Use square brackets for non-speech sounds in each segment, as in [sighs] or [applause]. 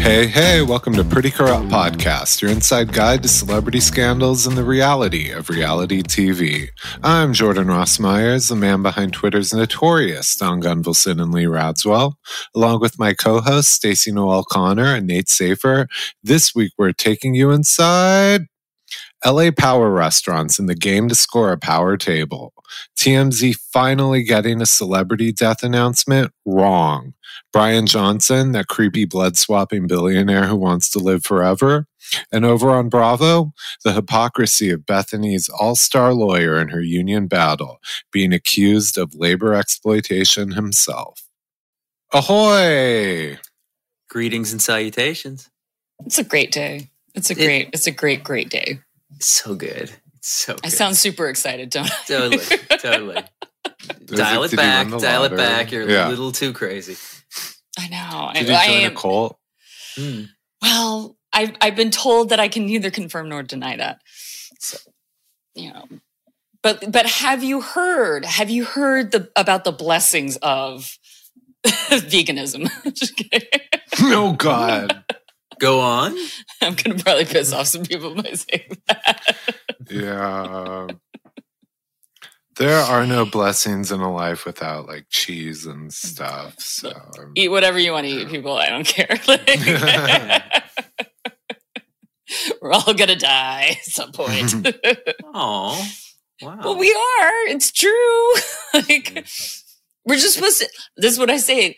Hey, hey, welcome to Pretty Corrupt Podcast, your inside guide to celebrity scandals and the reality of reality TV. I'm Jordan Ross Myers, the man behind Twitter's notorious Don Gunvalson and Lee Radziwill. Along with my co-hosts Stacy Noel Connor and Nate Safer, this week we're taking you inside LA Power Restaurants in the game to score a power table. TMZ finally getting a celebrity death announcement wrong. Bryan Johnson, that creepy blood swapping billionaire who wants to live forever. And over on Bravo, the hypocrisy of Bethenny's all star lawyer in her union battle, being accused of labor exploitation himself. Ahoy! Greetings and salutations. It's a great day. It's a It- great, it's a great, great day. So good. So good. I sound super excited, don't I? totally, totally. [laughs] Dial it- it back. win the Dial it back. You're Yeah. a little too crazy. I know. I, Did you I join a am, cult? Hmm. well, I've, I've been told that I can neither confirm nor deny that. So, you know, but, but have you heard, have you heard the, about the blessings of [laughs] veganism? [laughs] Just oh, God. Go on. I'm going to probably piss off some people by saying that. Yeah. There are no blessings in a life without like cheese and stuff. So um, eat whatever you want to eat, people. I don't care. [laughs] Like, [laughs] we're all gonna die at some point. [laughs] Oh, wow. well, we are. It's true. like, we're just supposed to. This is what I say.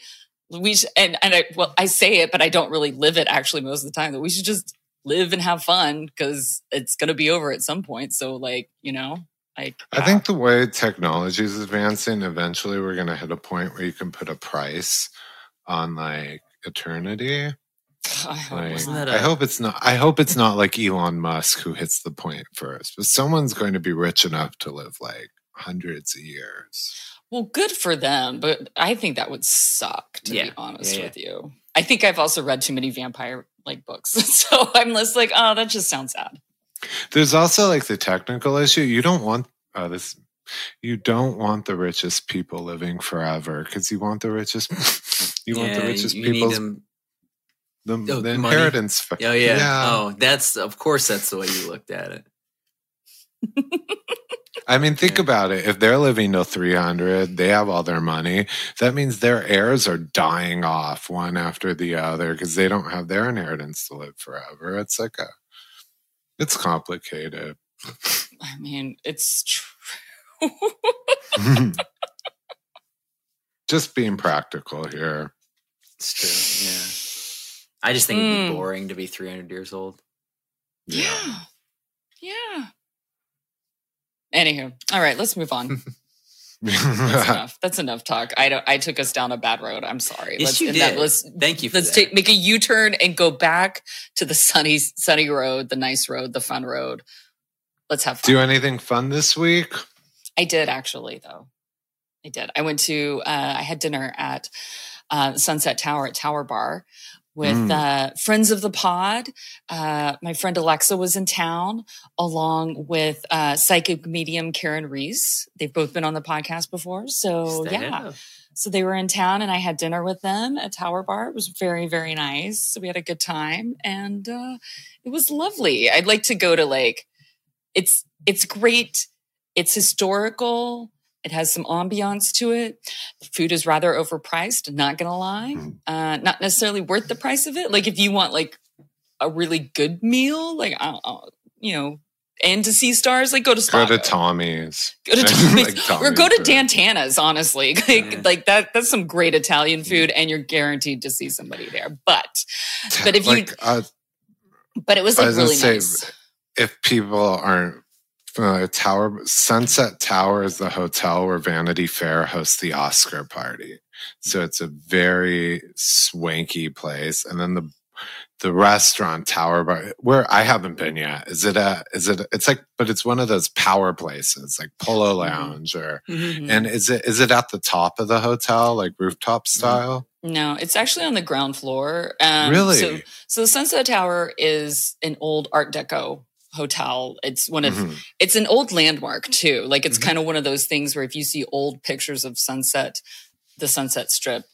We sh- and and I well, I say it, but I don't really live it actually most of the time. That we should just live and have fun because it's gonna be over at some point. So, like, you know, like I think the way technology is advancing, eventually we're going to hit a point where you can put a price on like eternity. [sighs] I hope Like, Wasn't not. that I a- hope it's not. I hope it's not like Elon Musk who hits the point first, but someone's going to be rich enough to live like hundreds of years. Well, good for them, but I think that would suck to Yeah, be honest yeah, yeah. with you. I think I've also read too many vampire like books, [laughs] so I'm just like, oh, that just sounds sad. There's also like the technical issue. You don't want uh, this. You don't want the richest people living forever because you want the richest. [laughs] You want the richest you need people's them. the, Oh, the inheritance. fa- Oh yeah. Oh, that's of course that's the way you looked at it. [laughs] I mean, think Yeah. about it. If they're living till 300, they have all their money. That means their heirs are dying off one after the other because they don't have their inheritance to live forever. It's like a, it's complicated. [laughs] I mean, it's [laughs] true. [laughs] Just being practical here. It's true. Yeah. I just think it'd Mm. be boring to be 300 years old. yeah, yeah. Anywho, all right, let's move on. That's [laughs] enough. That's enough talk. I don't. I took us down a bad road. I'm sorry. Yes, let's you and that- did. let's Thank you. Let's that. take make a U-turn and go back to the sunny sunny road, the nice road, the fun road. Let's have fun. Do anything fun this week? I did actually, though. I did. I went to. Uh, I had dinner at uh, Sunset Tower at Tower Bar with Mm. uh, friends of the pod. Uh, my friend Alexa was in town, along with uh, psychic medium Karen Reese. They've both been on the podcast before, so Stay yeah. up. So they were in town, and I had dinner with them at Tower Bar. It was very, very nice. So we had a good time, and uh, it was lovely. I'd like to go to like, it's it's great. It's historical. It has some ambiance to it. The food is rather overpriced. Not gonna lie, Mhm. uh, not necessarily worth the price of it. Like if you want like a really good meal, like I, I, you know, and to see stars, like go to Go to Spago. Tommy's. Go to [laughs] Like Tommy's. or go to. Dan Tana's, honestly. [laughs] Like, Yeah. like that that's some great Italian food and you're guaranteed to see somebody there. But but if you- uh, but it was like was really say, nice. if people aren't familiar, Tower Sunset Tower is the hotel where Vanity Fair hosts the Oscar party. So it's a very swanky place, and then the the restaurant Tower Bar, where I haven't been yet. Is it a? Is it? It's like, but it's one of those power places, like Polo Lounge, or Mhm. and is it is it at the top of the hotel, like rooftop style? No, it's actually on the ground floor. Um, Really? So, so the Sunset Tower is an old Art Deco hotel. It's one of Mhm. it's an old landmark too. Like it's Mhm. kind of one of those things where if you see old pictures of sunset, the Sunset Strip,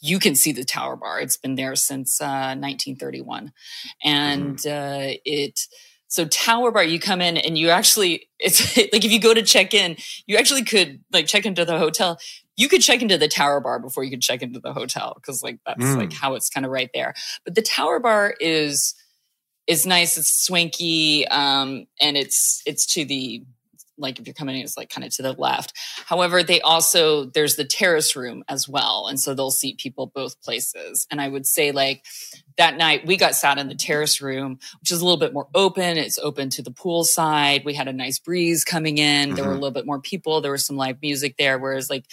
you can see the tower bar. It's been there since uh, 1931, and Mm-hmm. uh, it. So tower bar, you come in and you actually, it's [laughs] like if you go to check in, you actually could like check into the hotel. You could check into the tower bar before you could check into the hotel because like that's Mm. like how it's kind of right there. But the tower bar is is nice. It's swanky, um, and it's it's to the like if you're coming in, it's like kind of to the left. However, they also there's the terrace room as well, and so they'll seat people both places. And I would say like that night we got sat in the terrace room, which is a little bit more open. It's open to the pool side. We had a nice breeze coming in. There were a Mhm. little bit more people. There was some live music there. Whereas like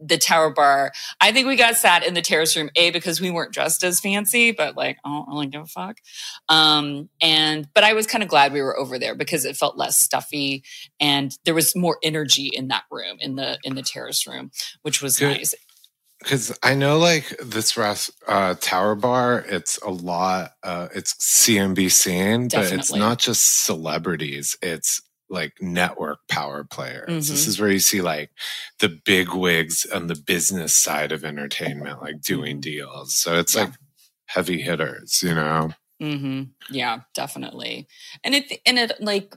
the tower bar, I think we got sat in the terrace room, A, because we weren't dressed as fancy, but like, I don't really give a fuck. Um, and, but I was kind of glad we were over there because it felt less stuffy and there was more energy in that room, in the, in the terrace room, which was Good. nice. Because I know, like this rest, uh, Tower Bar, it's a lot. Uh, it's CNBC, but it's not just celebrities. It's like network power players. This Mhm. is where you see like the big wigs on the business side of entertainment, like doing deals. So it's Mm-hmm. Yeah. like heavy hitters, you know. hmm Yeah, definitely. And it and it like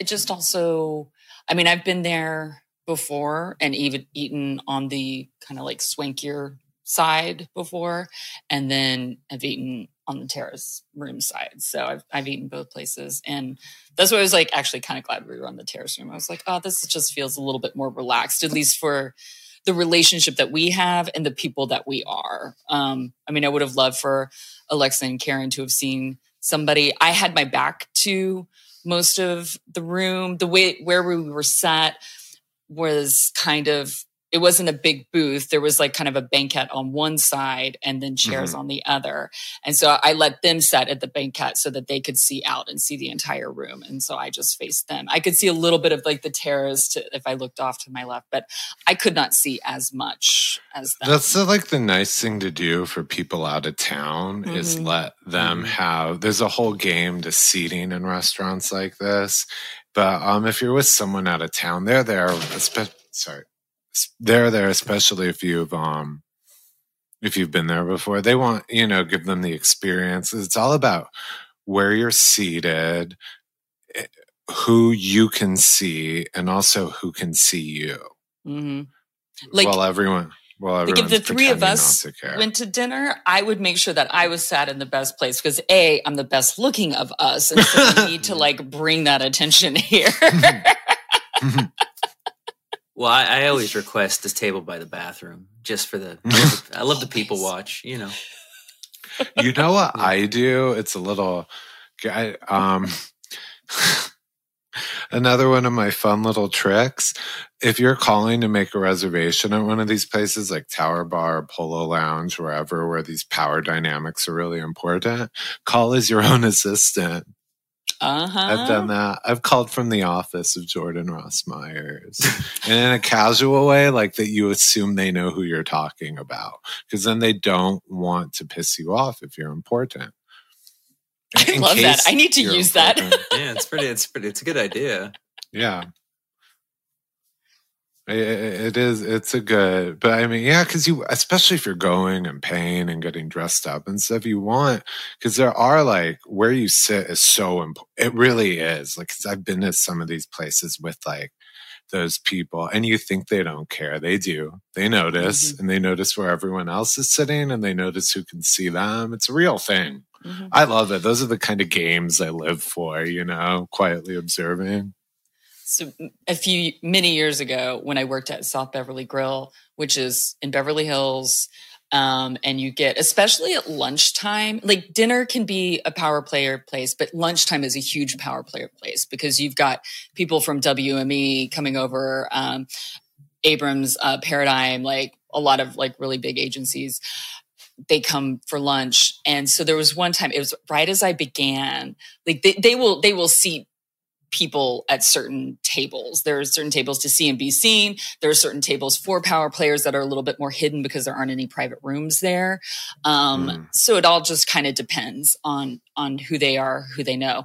it just also I mean, I've been there before and even eaten on the kind of like swankier side before and then I've eaten on the terrace room side. So I've I've eaten both places and that's why I was like actually kind of glad we were on the terrace room. I was like, oh, this just feels a little bit more relaxed, at least for the relationship that we have and the people that we are. Um, I mean, I would have loved for Alexa and Karen to have seen somebody. I had my back to most of the room. The way where we were sat was kind of it wasn't a big booth. There was like kind of a banquette on one side and then chairs on the other. And so I let them sit at the banquette so that they could see out and see the entire room. And so I just faced them. I could see a little bit of like the terrace to, if I looked off to my left, but I could not see as much as them. That's the, like the nice thing to do for people out of town is Mhm. let them Mhm. have. There's a whole game to seating in restaurants like this, but um, if you're with someone out of town, they're there. Sorry, they're there, especially if you've um, if you've been there before. They want you know give them the experience. It's all about where you're seated, eh, who you can see, and also who can see you. hmm Like- while everyone, while Like if the three of us to went to dinner, I would make sure that I was sat in the best place because A, I'm the best looking of us. And so we need to [laughs] like bring that attention here. [laughs] Well, I, I always [laughs] request this table by the bathroom just for the. I love the people [laughs] watch. You know. you know what I do? It's a little, I, um, [laughs] another one of my fun little tricks. If you're calling to make a reservation at one of these places like Tower Bar, Polo Lounge, wherever, where these power dynamics are really important, call as your own assistant. Uh huh. I've done that. I've called from the office of Jordan Ross Myers. and in a casual way, like that you assume they know who you're talking about. Because then they don't want to piss you off if you're important. I love that. I need to you're use that. Yeah, it's pretty. It's pretty. It's a good idea. Yeah. It is. It's a good, but I mean, yeah, because you, especially if you're going and paying and getting dressed up and stuff, you want because there are like where you sit is so important. It really is. Like, 'cause I've been to some of these places with like those people, and you think they don't care. They do. They notice, and they notice where everyone else is sitting, and they notice who can see them. It's a real thing. Mhm. I love it. Those are the kind of games I live for. You know, quietly observing. So a few many years ago, when I worked at South Beverly Grill, which is in Beverly Hills, um, and you get especially at lunchtime, like dinner can be a power player place, but lunchtime is a huge power player place because you've got people from WME coming over, um, Abrams, uh, Paradigm, like a lot of like really big agencies. They come for lunch, and so there was one time. It was right as I began. Like they, they will they will seat people at certain tables. There are certain tables to see and be seen. There are certain tables for power players that are a little bit more hidden because there aren't any private rooms there. Um, Mm. So it all just kind of depends on on who they are, who they know.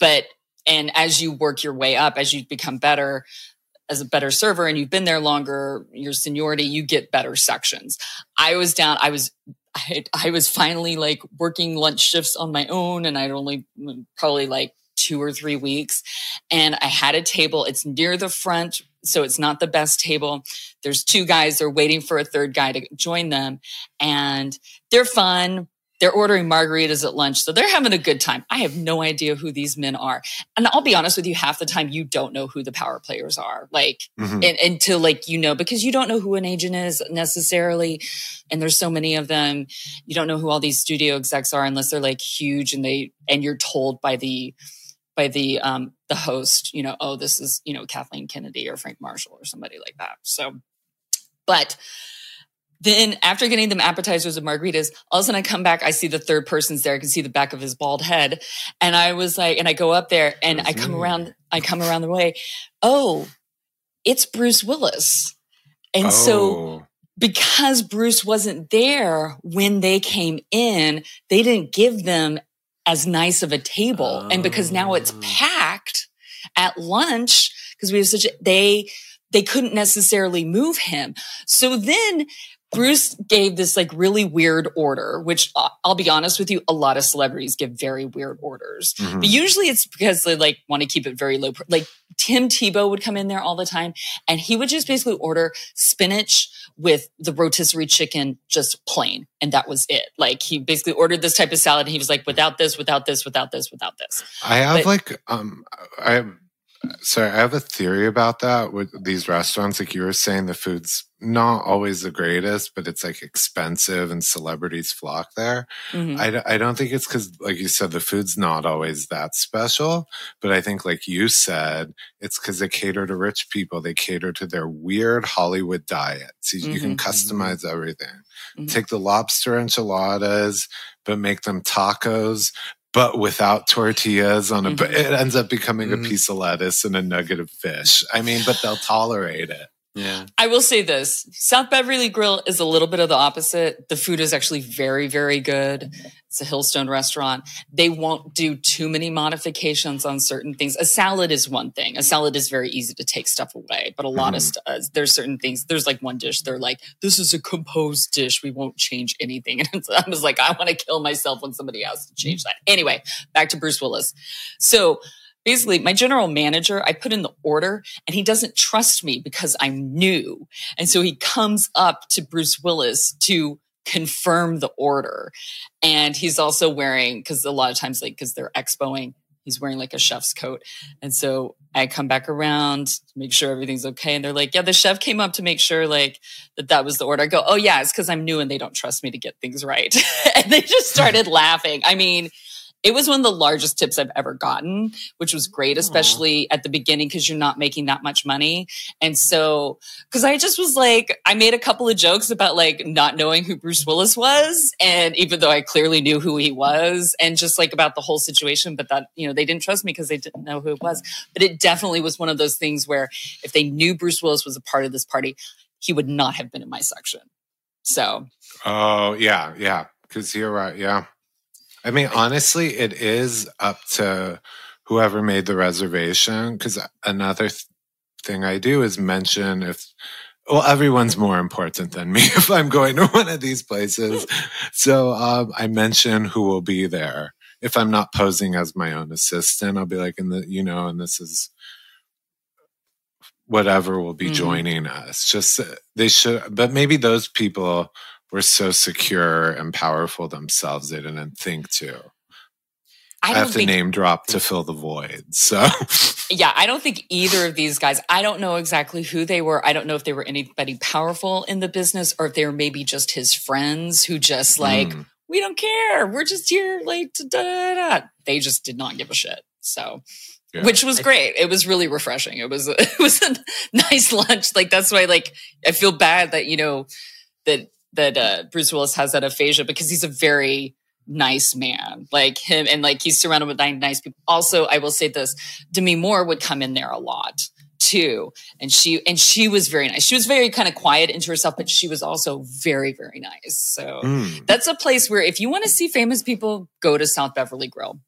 But and as you work your way up, as you become better, as a better server and you've been there longer, your seniority, you get better sections. I was down, I was I, I was finally like working lunch shifts on my own and I'd only mm, probably like two or three weeks. And I had a table. It's near the front. So it's not the best table. There's two guys. They're waiting for a third guy to join them and they're fun they're ordering margaritas at lunch. So they're having a good time. I have no idea who these men are. And I'll be honest with you, half the time you don't know who the power players are. Like mm-hmm. and, until like, you know, because you don't know who an agent is necessarily. And there's so many of them. You don't know who all these studio execs are unless they're like huge and they, and you're told by the, by the um the host, you know, oh, this is, you know, Kathleen Kennedy or Frank Marshall or somebody like that. So, but then after getting them appetizers and margaritas, all of a sudden I come back, I see the third person's there. I can see the back of his bald head. And I was like, and I go up there and I come around, I come around the way. Oh, it's Bruce Willis. And oh. so because Bruce wasn't there when they came in, they didn't give them as nice of a table. Oh. And because now it's oh. packed at lunch, because we have such a, they, they couldn't necessarily move him. So then Bruce gave this like really weird order, which uh, I'll be honest with you, a lot of celebrities give very weird orders. Mm-hmm. But usually it's because they like want to keep it very low. Like Tim Tebow would come in there all the time and he would just basically order spinach with the rotisserie chicken just plain. And that was it. Like he basically ordered this type of salad and he was like, without this, without this, without this, without this. I have but, like, um, I have so I have a theory about that with these restaurants. Like you were saying, the food's not always the greatest, but it's like expensive and celebrities flock there. Mm-hmm. I, I don't think it's because, like you said, the food's not always that special. But I think, like you said, it's because they cater to rich people. They cater to their weird Hollywood diet. So mm-hmm. you can mm-hmm. customize everything. Mm-hmm. Take the lobster enchiladas, but make them tacos, but without tortillas on a mm-hmm. it ends up becoming mm-hmm. a piece of lettuce and a nugget of fish i mean but they'll tolerate it yeah. I will say this South Beverly Grill is a little bit of the opposite. The food is actually very, very good. It's a Hillstone restaurant. They won't do too many modifications on certain things. A salad is one thing. A salad is very easy to take stuff away, but a lot mm-hmm. of st- uh, there's certain things. There's like one dish. They're like, this is a composed dish. We won't change anything. [laughs] And I was like, I want to kill myself when somebody has to change that. Anyway, back to Bruce Willis. So basically my general manager, I put in the order and he doesn't trust me because I'm new. And so he comes up to Bruce Willis to confirm the order. And he's also wearing, cause a lot of times, like, cause they're expoing, he's wearing like a chef's coat. And so I come back around to make sure everything's okay. And they're like, yeah, the chef came up to make sure like that that was the order. I go, oh yeah, it's because I'm new and they don't trust me to get things right. [laughs] and they just started laughing. I mean, it was one of the largest tips I've ever gotten, which was great, especially Aww. at the beginning because you're not making that much money. And so, because I just was like, I made a couple of jokes about like not knowing who Bruce Willis was. And even though I clearly knew who he was, and just like about the whole situation, but that, you know, they didn't trust me because they didn't know who it was. But it definitely was one of those things where if they knew Bruce Willis was a part of this party, he would not have been in my section. So. Oh, yeah, yeah. Because you're right. Yeah. I mean, honestly, it is up to whoever made the reservation. Because another th- thing I do is mention if, well, everyone's more important than me [laughs] if I'm going to one of these places. So um, I mention who will be there. If I'm not posing as my own assistant, I'll be like, in the, you know, and this is whatever will be mm-hmm. joining us. Just uh, they should, but maybe those people were so secure and powerful themselves they didn't think to. I, I have to think, name drop to fill the void. So, yeah, I don't think either of these guys, I don't know exactly who they were. I don't know if they were anybody powerful in the business or if they were maybe just his friends who just like, mm. we don't care. We're just here, like, da, da, da. they just did not give a shit. So, yeah. which was great. It was really refreshing. It was, [laughs] it was a nice lunch. Like, that's why, like, I feel bad that, you know, that that uh, Bruce Willis has that aphasia because he's a very nice man. Like him and like he's surrounded with nice people. Also i will say this demi moore would come in there a lot too. And she and she was very nice. She was very kind of quiet into herself but she was also very very nice. So mm. that's a place where if you want to see famous people go to south beverly grill.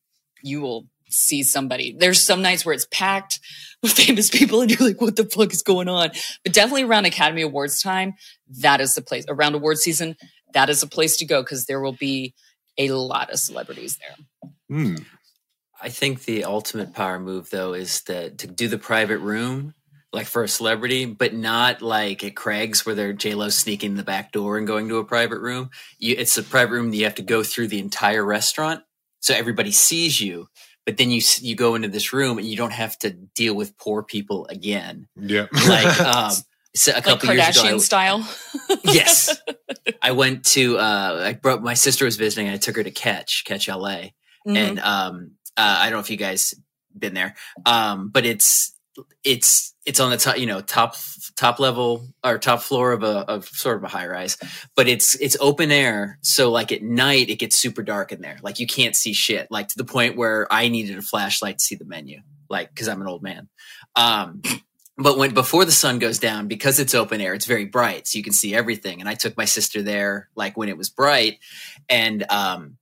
You will see somebody. There's some nights where it's packed with [laughs] famous people and you're like, what the fuck is going on? But definitely around Academy Awards time, that is the place. Around award season, that is a place to go because there will be a lot of celebrities there. Hmm. I think the ultimate power move though is that to do the private room like for a celebrity, but not like at Craig's where they're J Lo sneaking the back door and going to a private room. You, it's a private room that you have to go through the entire restaurant, so everybody sees you. But then you you go into this room and you don't have to deal with poor people again. Yeah. Like um, [laughs] so a Like couple years ago, Kardashian I- style. yes, [laughs] I went to. Uh, I brought my sister was visiting. and I took her to Catch Catch LA, Mhm. and um, uh, I don't know if you guys been there, um, but it's it's it's on the top, you know, top top level or top floor of a of sort of a high rise, but it's it's open air. So like at night, it gets super dark in there. Like you can't see shit. Like to the point where I needed a flashlight to see the menu. Like because I'm an old man. Um, but when before the sun goes down, because it's open air, it's very bright, so you can see everything. And I took my sister there, like when it was bright, and um,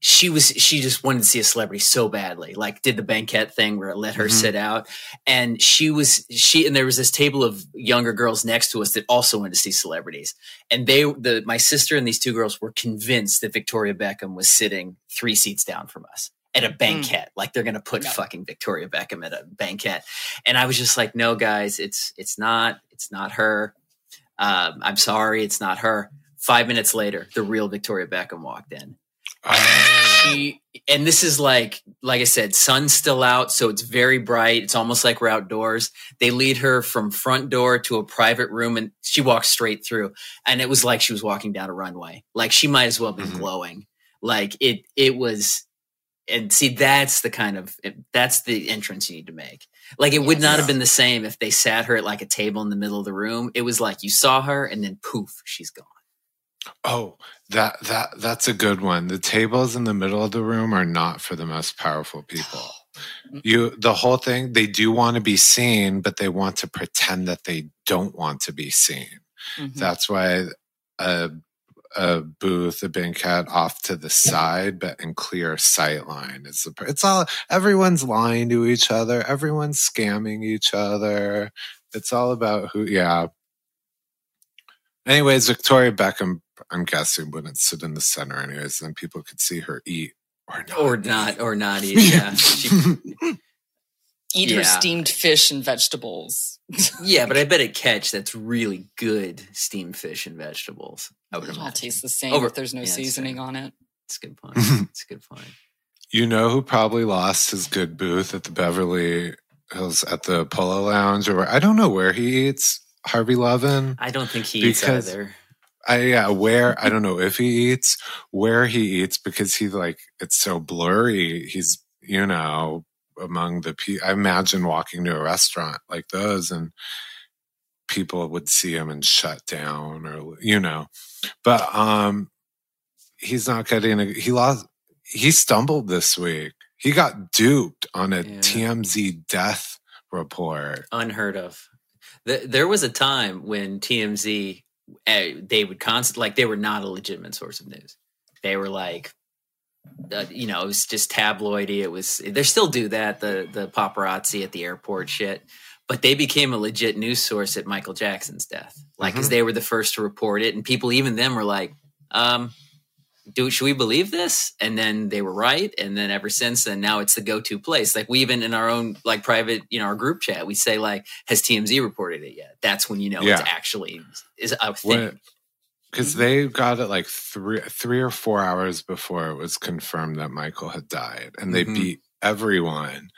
she was she just wanted to see a celebrity so badly like did the banquet thing where it let her Mhm. sit out. And she was she and there was this table of younger girls next to us that also wanted to see celebrities. And they the my sister and these two girls were convinced that victoria beckham was sitting three seats down from us at a banquet like they're gonna put No. fucking victoria beckham at a banquet and i was just like no guys it's it's not it's not her. Um, i'm sorry it's not her. Five minutes later the real victoria beckham walked in she and this is like like i said sun's still out so it's very bright. It's almost like we're outdoors. They lead her from front door to a private room and she walks straight through. And it was like she was walking down a runway. Like she might as well have been Mhm. glowing. Like it it was and see that's the kind of that's the entrance you need to make. Like it would not Yeah. have been the same if they sat her at like a table in the middle of the room. It was like you saw her and then poof she's gone Oh, that that that's a good one. The tables in the middle of the room are not for the most powerful people. You the whole thing, they do want to be seen, but they want to pretend that they don't want to be seen. Mhm. That's why a a booth, a banquet off to the side, but in clear sight line is the. It's all everyone's lying to each other. Everyone's scamming each other. It's all about who. Yeah. Anyways, Victoria Beckham, I'm guessing, wouldn't sit in the center, anyways. Then people could see her eat or not. or not or not eat yeah she, [laughs] Eat her steamed fish and vegetables. Yeah, but I [laughs] bet at Catch that's really good steamed fish and vegetables. I would It'll all imagine. taste the same Over- if there's no yeah, seasoning on it. It's a good point. [laughs] It's a good point. You know who probably lost his good booth at the Beverly Hills at the Polo Lounge, or I don't know where he eats. Harvey Levin. I don't think he eats Because- either. I yeah, where I don't know if he eats, where he eats because he like it's so blurry. He's you know among the pe I imagine walking to a restaurant like those and people would see him and shut down or you know, but um, he's not getting. A, he lost. He stumbled this week. He got duped on a Yeah. TMZ death report. Unheard of. There was a time when TMZ they would constantly like they were not a legitimate source of news. They were like, uh, you know, it was just tabloidy. It was they still do that the the paparazzi at the airport shit, but they became a legit news source at Michael Jackson's death. Like, because Mhm. they were the first to report it, and people even them were like, um. Do should we believe this? And then they were right, and then ever since then, now it's the go-to place. Like we even in our own like private, you know, our group chat, we say like, "Has TMZ reported it yet?" That's when you know Yeah. it's actually is a thing. Because they got it like three three or four hours before it was confirmed that Michael had died, and they Mhm. beat everyone,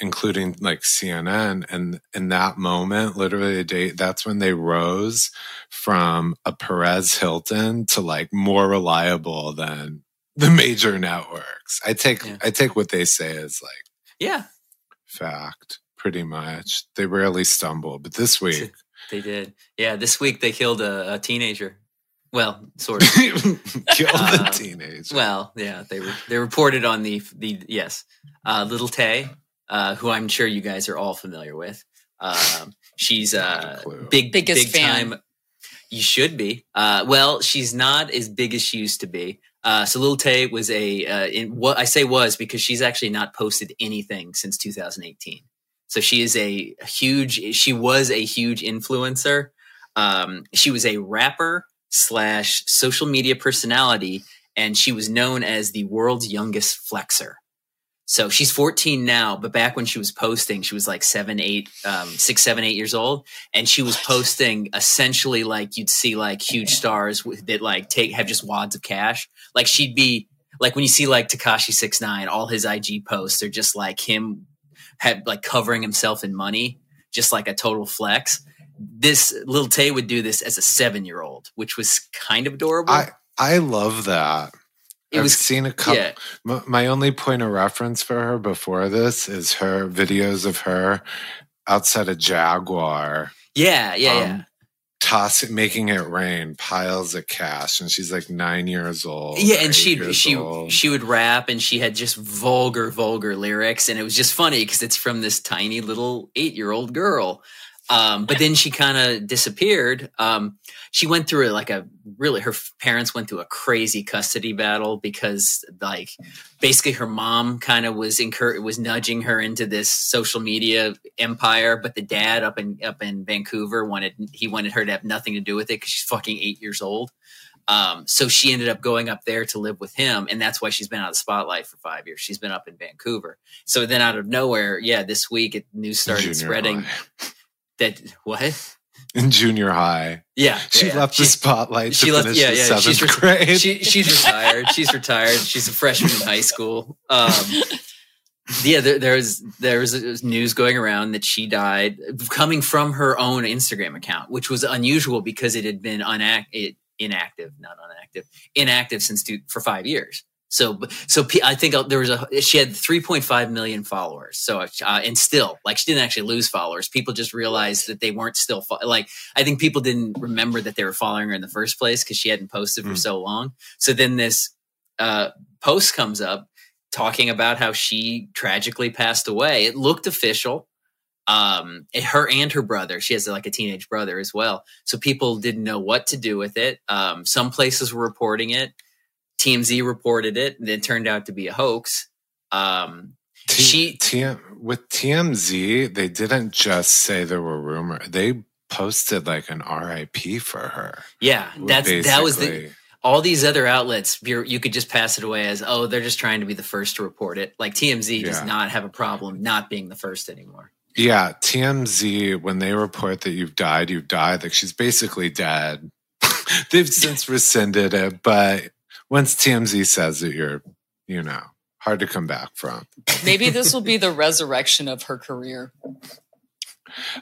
including like CNN. And in that moment, literally the date, that's when they rose from a Perez Hilton to like more reliable than the major networks. I take Yeah. I take what they say as like Yeah, fact, pretty much. They rarely stumble, but this week. they did. Yeah, this week they killed a, a teenager. Well, sort of. [laughs] Kill the Uh, teenager. Well, yeah, they were they reported on the the yes, uh, little Tay, uh, who I'm sure you guys are all familiar with. Um, she's Not a uh, clue. big Biggest big fan. time. You should be. Uh, well, she's not as big as she used to be. Uh, so Lil Tay was a uh, in what I say was because she's actually not posted anything since 2018. So she is a huge. She was a huge influencer. Um, she was a rapper slash social media personality, and she was known as the world's youngest flexer. So she's 14 now, but back when she was posting, she was like seven, eight, um, six, seven, eight years old, and she was what? posting essentially like you'd see like huge stars that like take have just wads of cash. Like she'd be like when you see like Tekashi Six Nine, all his IG posts are just like him had like covering himself in money, just like a total flex. This little Tay would do this as a seven year old, which was kind of adorable. I I love that. It I've was, seen a couple. Yeah. My, my only point of reference for her before this is her videos of her outside a Jaguar. Yeah, yeah, um, yeah. Tossing, making it rain, piles of cash, and she's like nine years old. Yeah, and she she old. she would rap, and she had just vulgar, vulgar lyrics, and it was just funny because it's from this tiny little eight year old girl. Um, but then she kind of disappeared. Um, she went through it like a really, her parents went through a crazy custody battle because like basically her mom kind of was incur- was nudging her into this social media empire, but the dad up in up in Vancouver wanted he wanted her to have nothing to do with it because she's fucking eight years old. Um, so she ended up going up there to live with him, and that's why she's been out of the spotlight for five years. She's been up in Vancouver. So then, out of nowhere, yeah, this week it, news started Junior spreading. High that what? In junior high. Yeah. She yeah, left the spotlight she left, yeah, yeah. She's, grade. She, she's retired. she's retired. She's a freshman in high school. Um, yeah, there, there was there was news going around that she died coming from her own Instagram account, which was unusual because it had been unact, it, inactive, not unactive, inactive since two, for five years. So, so I think uh, there was a she had 3.5 million followers. So, uh, and still, like she didn't actually lose followers. People just realized that they weren't still fo- like. I think people didn't remember that they were following her in the first place because she hadn't posted for mm. so long. So then this uh, post comes up talking about how she tragically passed away. It looked official. Um, her and her brother. She has like a teenage brother as well. So people didn't know what to do with it. Um, some places were reporting it TMZ reported it, and it turned out to be a hoax. Um, T- she T- with TMZ, they didn't just say there were rumors; they posted like an RIP for her. Yeah, that's basically. that was the all these other outlets you could just pass it away as oh they're just trying to be the first to report it like tmz yeah. does not have a problem not being the first anymore yeah tmz when they report that you've died you've died like she's basically dead [laughs] they've since rescinded it but once TMZ says that you're, you know, hard to come back from. Maybe this will be the resurrection of her career.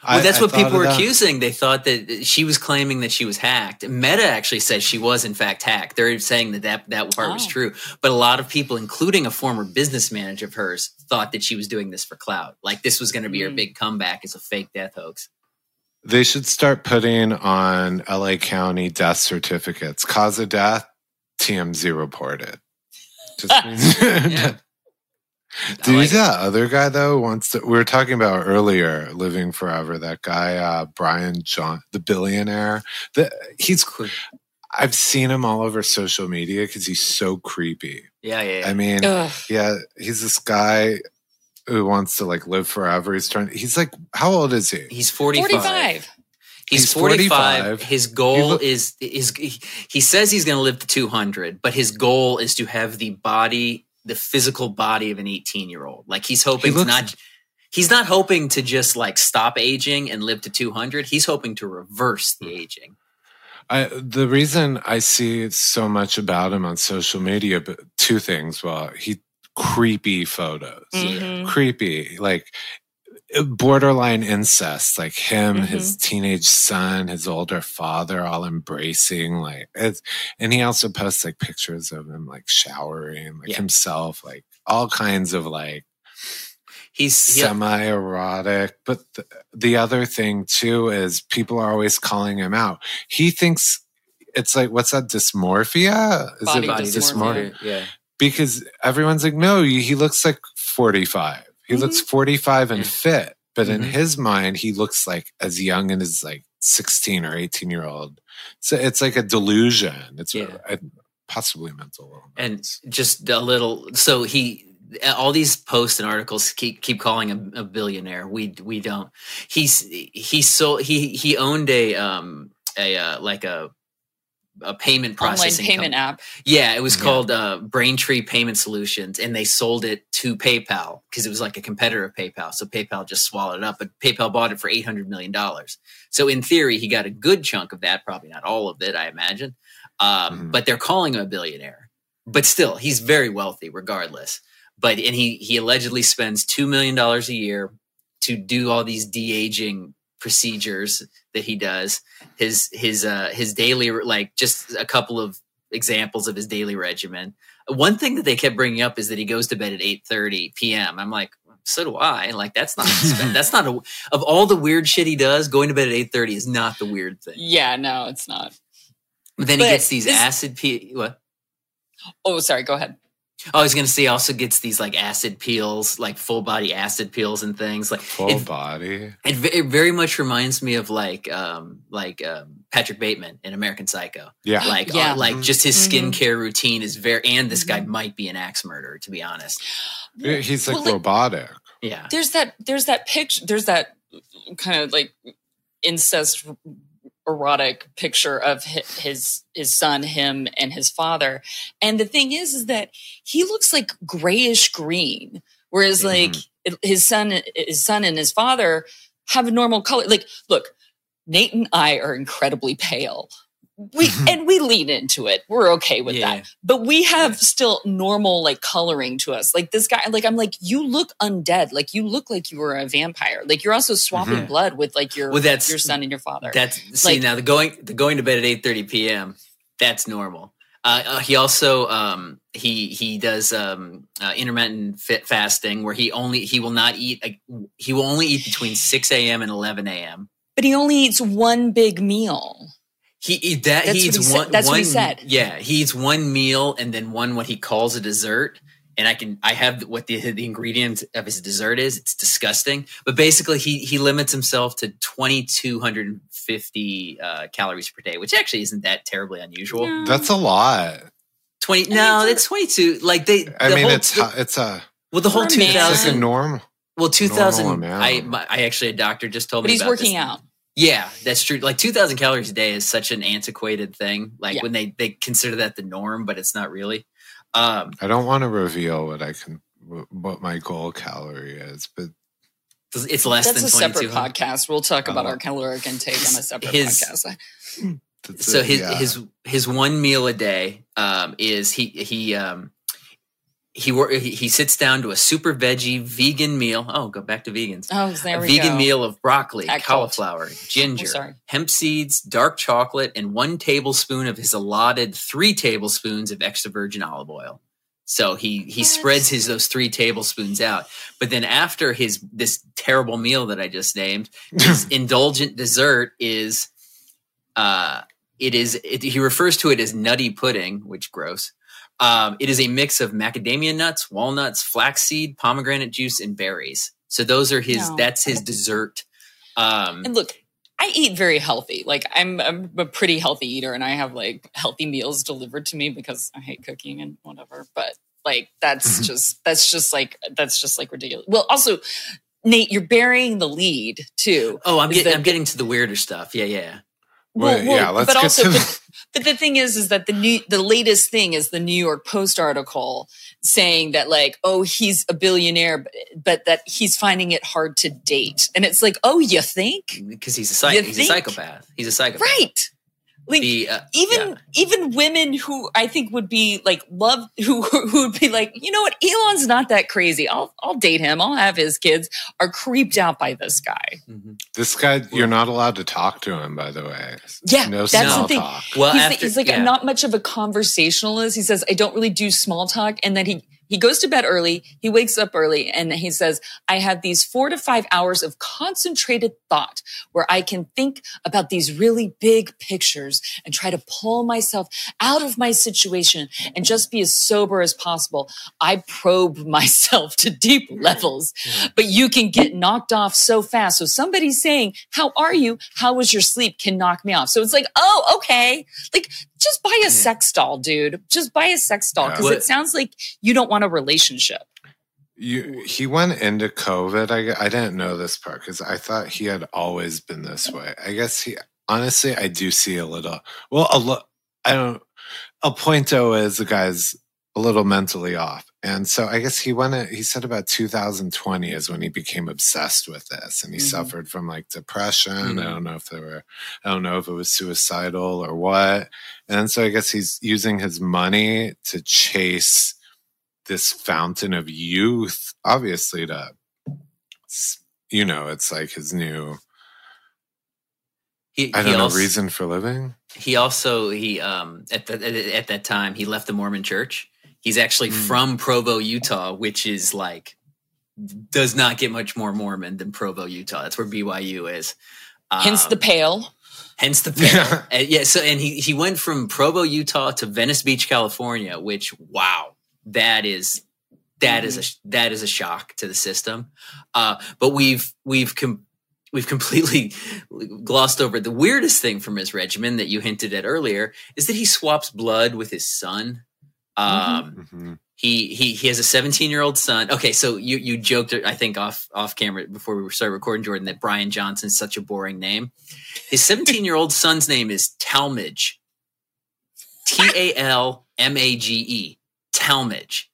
Well, that's I, what I people were accusing. They thought that she was claiming that she was hacked. Meta actually says she was in fact hacked. They're saying that that, that part oh. was true. But a lot of people, including a former business manager of hers, thought that she was doing this for clout. Like this was going to be mm. her hmm. big comeback as a fake death hoax. They should start putting on LA County death certificates. Cause of death, TMZ reported. Just [laughs] [laughs] yeah. Dude, like that other guy though wants to. We were talking about earlier, living forever. That guy, uh, Bryan John, the billionaire. The he's. I've seen him all over social media because he's so creepy. Yeah, yeah. yeah. I mean, Ugh. yeah, he's this guy who wants to like live forever. He's trying. He's like, how old is he? He's forty five. He's, he's 45. 45. His goal look- is is he says he's going to live to 200, but his goal is to have the body, the physical body of an 18 year old. Like he's hoping he looks- to not. He's not hoping to just like stop aging and live to 200. He's hoping to reverse the aging. I, the reason I see it so much about him on social media, but two things. Well, he creepy photos, mm-hmm. creepy. Like borderline incest like him mm-hmm. his teenage son his older father all embracing like and he also posts like pictures of him like showering like yeah. himself like all kinds of like he's semi-erotic but the, the other thing too is people are always calling him out he thinks it's like what's that dysmorphia is body it body dysmorphia? dysmorphia yeah because everyone's like no he looks like 45 he mm-hmm. looks 45 and fit, but mm-hmm. in his mind, he looks like as young and as like 16 or 18 year old. So it's like a delusion. It's yeah. I, possibly mental and just a little so he all these posts and articles keep keep calling him a billionaire we we don't he's he sold he he owned a um a uh, like a a payment Online processing payment company. app. Yeah, it was Yeah. called uh, Braintree Payment Solutions, and they sold it to PayPal because it was like a competitor of PayPal. So PayPal just swallowed it up, but PayPal bought it for eight hundred million dollars. So in theory, he got a good chunk of that, probably not all of it, I imagine. Um, Mhm. But they're calling him a billionaire. But still, he's very wealthy, regardless. But and he he allegedly spends two million dollars a year to do all these de aging procedures that he does his his uh his daily like just a couple of examples of his daily regimen one thing that they kept bringing up is that he goes to bed at 8:30 p.m. I'm like so do I like that's not [laughs] that's not a of all the weird shit he does going to bed at 8:30 is not the weird thing Yeah, no, it's not. but then he gets these this- acid pe- what Oh, sorry. Go ahead. Oh I was going to say he also gets these like acid peels like full body acid peels and things like Full it- body. It, it very much reminds me of like um like um Patrick Bateman in American Psycho. Yeah. Like Yeah. uh, like just his Mhm. skincare routine is very and this guy Mhm. might be an axe murderer to be honest. He's like Well, like, robotic. Yeah. there's that there's that picture there's that kind of like incest erotic picture of his his son him and his father. And the thing is is that he looks like grayish green whereas mm-hmm. like his son his son and his father have a normal color. Like look nate and i are incredibly pale we and we lean into it we're okay with yeah. that but we have still normal like coloring to us like this guy like i'm like you look undead like you look like you were a vampire like you're also swapping Mhm. blood with like your Well, that's- your son and your father That's see Like- now the going the going to bed at 8:30 p.m. That's normal. Uh, uh, he also um, he he does um, uh, intermittent fit fasting where he only he will not eat like, he will only eat between 6 a.m. and 11 a.m. but he only eats one big meal He eat that That's he what eats he said- one. that's what he said. Yeah, he eats one meal and then one what he calls a dessert. And I can I have what the the ingredient of his dessert is. It's disgusting, but basically he he limits himself to twenty two hundred and fifty uh, calories per day, which actually isn't that terribly unusual. No. That's a lot. Twenty no, for- it's twenty two. Like they, I the mean, whole, it's the- it's a well the whole for a two man. it's like a norm. Well, two thousand. amount. I my, I actually a doctor just told but me. he's about working this. out Yeah, that's true. Like 2000 calories a day is such an antiquated thing. Like Yeah. when they they consider that the norm, but it's not really. Um I don't want to reveal what I can what my goal calorie is, but it's less that's than a separate podcast we'll talk about Oh. our caloric intake on a separate His- podcast [clears throat] that's So it, his yeah. his his one meal a day um is he he um he wor- he sits down to a super veggie vegan meal. Oh, go back to vegans. oh there a we vegan go meal of broccoli, Act cauliflower, ginger, hemp seeds, dark chocolate, and one tablespoon of his allotted three tablespoons of extra virgin olive oil. So he he What? spreads his those three tablespoons out. But then after his this terrible meal that I just named, his [laughs] indulgent dessert is uh it is it, he refers to it as nutty pudding, which gross. Um, it is a mix of macadamia nuts, walnuts, flaxseed, pomegranate juice, and berries. So those are his. No. That's his dessert. Um, And look, I eat very healthy. Like I'm, I'm a pretty healthy eater, and I have like healthy meals delivered to me because I hate cooking and whatever. But like that's just that's just like that's just like ridiculous. Well, also, Nate, you're burying the lead too. oh, I'm getting. that- I'm getting to the weirder stuff. Yeah, yeah. Well, yeah, let's but get also, to but, but the thing is, is that the new, the latest thing is the New York Post article saying that like, oh, he's a billionaire, but, but that he's finding it hard to date, and it's like, oh, you think, Because he's a psych- You he's a psychopath. He's a psychopath. right? Like, The, uh, even yeah. even women who I think would be like love [laughs] who who would be like, you know what, Elon's not that crazy. I'll I'll date him. I'll have his kids. Are creeped out by this guy. Mhm. this guy. You're not allowed to talk to him, by the way. Yeah, no that's the small thing. talk. Well, he's, after, he's like yeah. not much of a conversationalist. He says, I don't really do small talk. And then he, he goes to bed early. He wakes up early and he says, I have these four to five hours of concentrated thought where I can think about these really big pictures and try to pull myself out of my situation and just be as sober as possible. I probe [laughs] myself to deep levels, but you can get knocked off so fast. So somebody saying, how are you? How was your sleep can knock me off. So it's like, oh, okay. Like, just buy a hmm. sex doll, dude. Just buy a sex doll because What- it sounds like you don't want a relationship. You, he went into COVID. I, I didn't know this part because I thought he had always been this way. I guess he, honestly, I do see a little, well, a lo, I don't, El Pointo is the guy's a little mentally off. And so I guess he went, he said about 2020 is when he became obsessed with this and he Mhm. suffered from like depression. Mhm. I don't know if there were, I don't know if it was suicidal or what. And so I guess he's using his money to chase this fountain of youth, obviously to, you know, it's like his new, He, I don't know, also, reason for living. He also he um at the at that time he left the Mormon Church. He's actually Mm. from Provo, Utah, which is like does not get much more Mormon than Provo, Utah. That's where BYU is. Hence the Um, pale. hence the [laughs] Yeah. And yeah. So and he he went from Provo, Utah to Venice Beach, California. Which wow, that is that is a that is a shock to the system. Uh, but we've we've com- we've completely [laughs] glossed over the weirdest thing from his regimen that you hinted at earlier is that he swaps blood with his son. Um, Mhm. he he he has a 17 year old son. Okay, so you you joked I think off off camera before we started recording Jordan that Bryan Johnson's such a boring name. His 17 year old [laughs] son's name is Talmage. T A L M A G E. Talmage.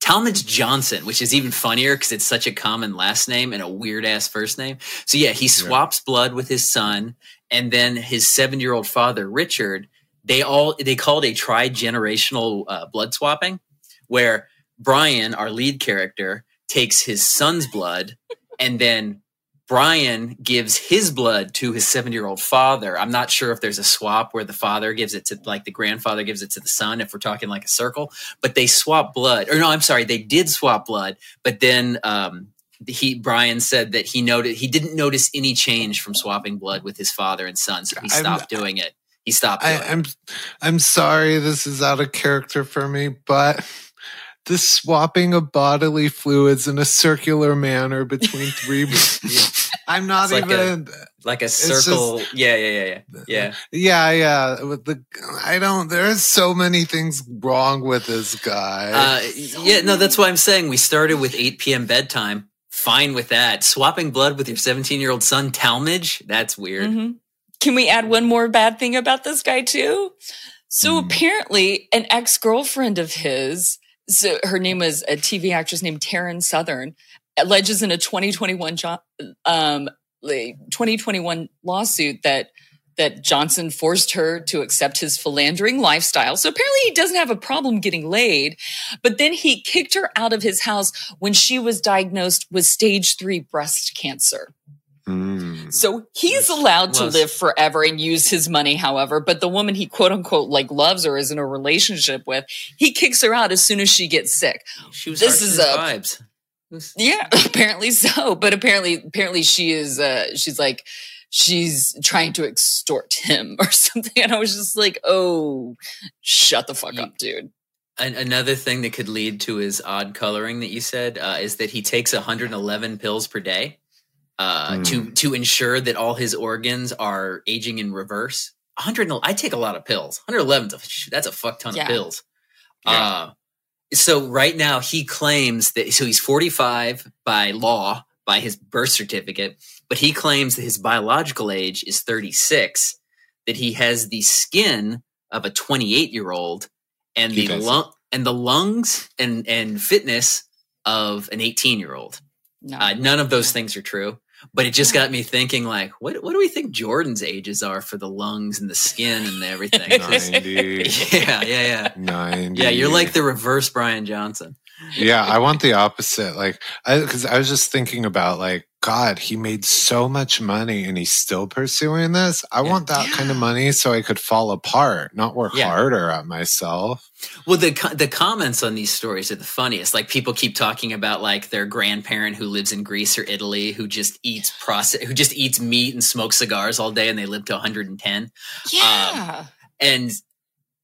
Talmage Johnson, which is even funnier because it's such a common last name and a weird ass first name. So yeah, he swaps blood with his son, and then his seven year old father Richard. They all they called a tri generational uh, blood swapping, where Bryan, our lead character, takes his son's blood, and then Bryan gives his blood to his seven year old father. I'm not sure if there's a swap where the father gives it to like the grandfather gives it to the son, if we're talking like a circle, but they swap blood. Or no, I'm sorry, they did swap blood, but then um he Bryan said that he noted he didn't notice any change from swapping blood with his father and son, so he I'm- stopped doing it. He stopped doing I, it. I'm I'm sorry this is out of character for me, but the swapping of bodily fluids in a circular manner between three [laughs] I'm not It's like a- even Like a just- circle. yeah, yeah, yeah, yeah. Yeah. yeah, yeah. With the I don't there's so many things wrong with this guy. Uh, yeah, no, that's why I'm saying we started with 8 p.m. bedtime. Fine with that. Swapping blood with your 17 year old son, Talmage? That's weird. Mhm. Can we add one more bad thing about this guy too? So Hmm. apparently, an ex girlfriend of his, so her name was a TV actress named Taryn Southern, alleges in a 2021 jo- um, 2021 lawsuit that that Johnson forced her to accept his philandering lifestyle. So apparently he doesn't have a problem getting laid, but then he kicked her out of his house when she was diagnosed with stage 3 breast cancer. Mm. So he's allowed to live forever and use his money, however, but the woman he quote unquote like loves or is in a relationship with, he kicks her out as soon as she gets sick. She was This is a- vibes. Yeah, [laughs] apparently so. But apparently, apparently she is, uh, she's like, she's trying to extort him [laughs] or something. And I was just like, oh, shut the fuck You- up, dude. An- another thing that could lead to his odd coloring that you said uh, is that he takes 111 pills per day uh, to Hmm. to ensure that all his organs are aging in reverse. 100. I take a lot of pills. 111. 's a- That's a fuck ton Yeah. of pills. Yeah. Uh, so right now he claims that so he's 45 by law by his birth certificate, but he claims that his biological age is 36. That he has the skin of a 28 year old and He the lung and the lungs and and fitness of an 18 year old. No. Uh, none of those things are true. But it just got me thinking, like, what what do we think Jordan's ages are for the lungs and the skin and everything? [laughs] 90, [laughs] yeah, yeah, yeah. 90. Yeah, you're like the reverse Bryan Johnson. yeah, I want the opposite. Like, I because I was just thinking about like, God, he made so much money and he's still pursuing this. I Yeah. want that kind of money so I could fall apart, not work Yeah. harder at myself. Well, the the comments on these stories are the funniest. Like people keep talking about like their grandparent who lives in Greece or Italy who just eats process who just eats meat and smokes cigars all day and they live to 110. yeah. Um, and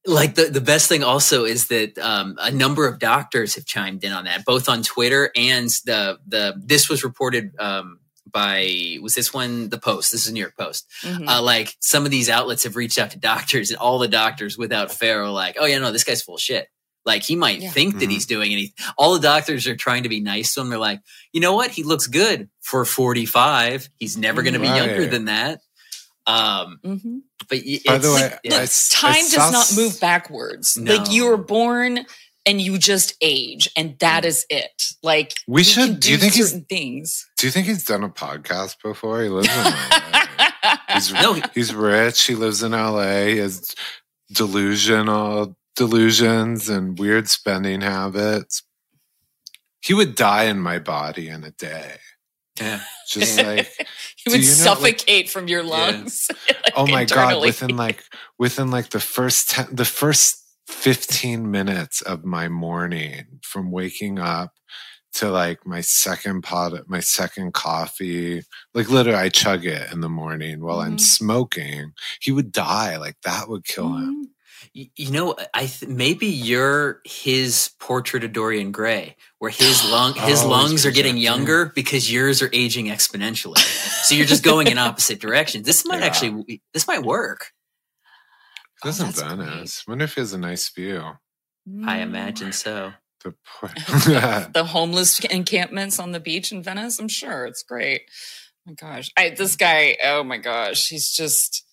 like the, the best thing also is that um, a number of doctors have chimed in on that both on twitter and the the this was reported um, by was this one the Post? This is New York Post. Mhm. Uh, like some of these outlets have reached out to doctors, and all the doctors without fail are like, "Oh yeah, no, this guy's full of shit." Like he might Yeah. think that Mhm. he's doing anything. All the doctors are trying to be nice to him. They're like, you know what? He looks good for 45. He's never going to be younger than that. Um, Mhm. But y- By the it's- way, yeah. I s- I time saw does not move backwards. Like you No. were born and you just age, and that mm. is it. Like We can should- do you think he's- certain things? Do you think he's done a podcast before? He lives in LA. [laughs] he's, No, he's rich. He lives in LA. He has delusional delusions and weird spending habits. He would die in my body in a day. Yeah. [laughs] Just like [laughs] you Do would you know, like- suffocate from your lungs. [laughs] like, oh my god within like within like the first 10 the first 15 minutes of my morning from waking up to like my second pot my second coffee like literally i chug it in the morning while i'm Mhm. smoking he would die like that would kill him Mhm. Y- You know, I th- maybe you're his portrait of Dorian Gray, where his [gasps] lung his Oh, lungs are getting projecting. younger because yours are aging exponentially. so you're just going in [laughs] opposite directions. This might Yeah. actually this might work. Oh, doesn't that's Venice? wonder if he has a nice view I Mm. imagine so. the [laughs] [laughs] the homeless encampments on the beach in Venice. I'm sure it's great. my gosh, I this guy. Oh my gosh, he's just n-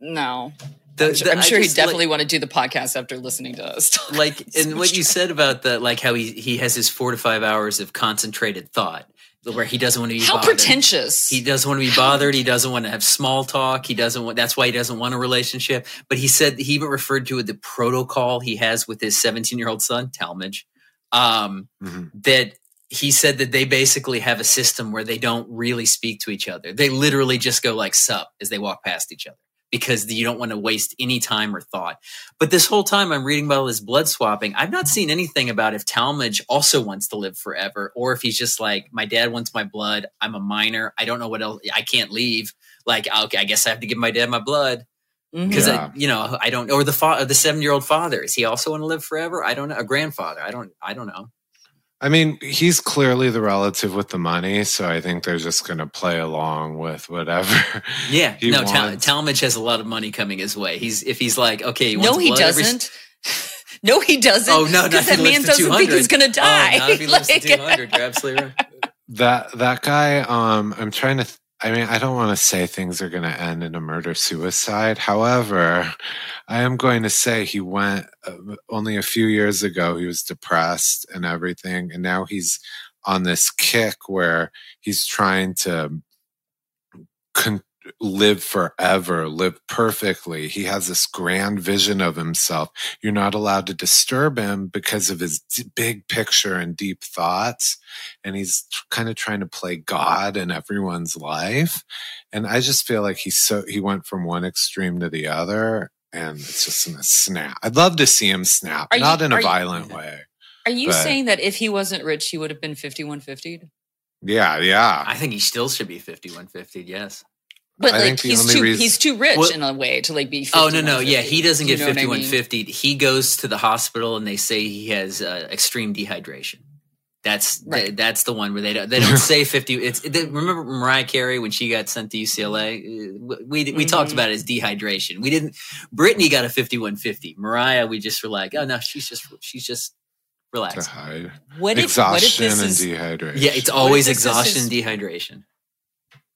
no. The- I'm sure, the- I'm I sure he'd just, like- definitely want to do the podcast after listening to us. talk like about [laughs] so and what much you said about the like how he he has his four to five hours of concentrated thought where he doesn't want to be How bothered. pretentious. He doesn't want to be bothered. He doesn't want to have small talk. He doesn't want. That's why he doesn't want a relationship. But he said he even referred to it the protocol he has with his 17 year old son Talmage. Um, Mhm. that he said that they basically have a system where they don't really speak to each other. They literally just go like "sup" as they walk past each other because you don't want to waste any time or thought. But this whole time I'm reading about all this blood swapping, I've not seen anything about if Talmage also wants to live forever or if he's just like, my dad wants my blood. I'm a minor. I don't know what else. I can't leave. Like, okay, I guess I have to give my dad my blood mm-hmm. because Yeah. you know I don't. Or the fa- the seven year old father is he also want to live forever? I don't know. A grandfather. I don't. I don't know. I mean, he's clearly the relative with the money, so I think they're just going to play along with whatever. Yeah, [laughs] he no. Tal- Talmage has a lot of money coming his way. He's if he's like, okay, he no, he blood doesn't. [laughs] no, he doesn't. Oh no, because that man doesn't think he's gonna die. Oh, not if he lives [laughs] Like- to 200. You're absolutely right. that that guy um i'm trying to th- i mean i don't want to say things are going to end in a murder suicide. However i am going to say he went uh, only a few years ago he was depressed and everything and now he's on this kick where he's trying to live forever live perfectly he has this grand vision of himself you're not allowed to disturb him because of his d- big picture and deep thoughts and he's kind of trying to play God in everyone's life. And I just feel like he's so he went from one extreme to the other, and it's just in a snap. I'd love to see him snap, Are you- not in a are you- violent [laughs] way. Are you But- saying that if he wasn't rich, he would have been fifty one fifty? Yeah, yeah. I think he still should be 5150. Yes. But I like think the he's only too reason- he's too rich Well- in a way to like be. Oh no, no, yeah, he doesn't get know what I mean? 5150. He goes to the hospital and they say he has uh, extreme dehydration. That's Right. th- that's the one where they don't they don't say 50. It's they, remember Mariah Carey when she got sent to UCLA. Uh, We we talked Mhm. about it as dehydration. We didn't. Britney got a 5150. Mariah, we just were like, oh no, she's just she's just To relaxed. hide. What if what if Exhaustion this and is dehydration. Yeah, it's always this is exhaustion, and dehydration.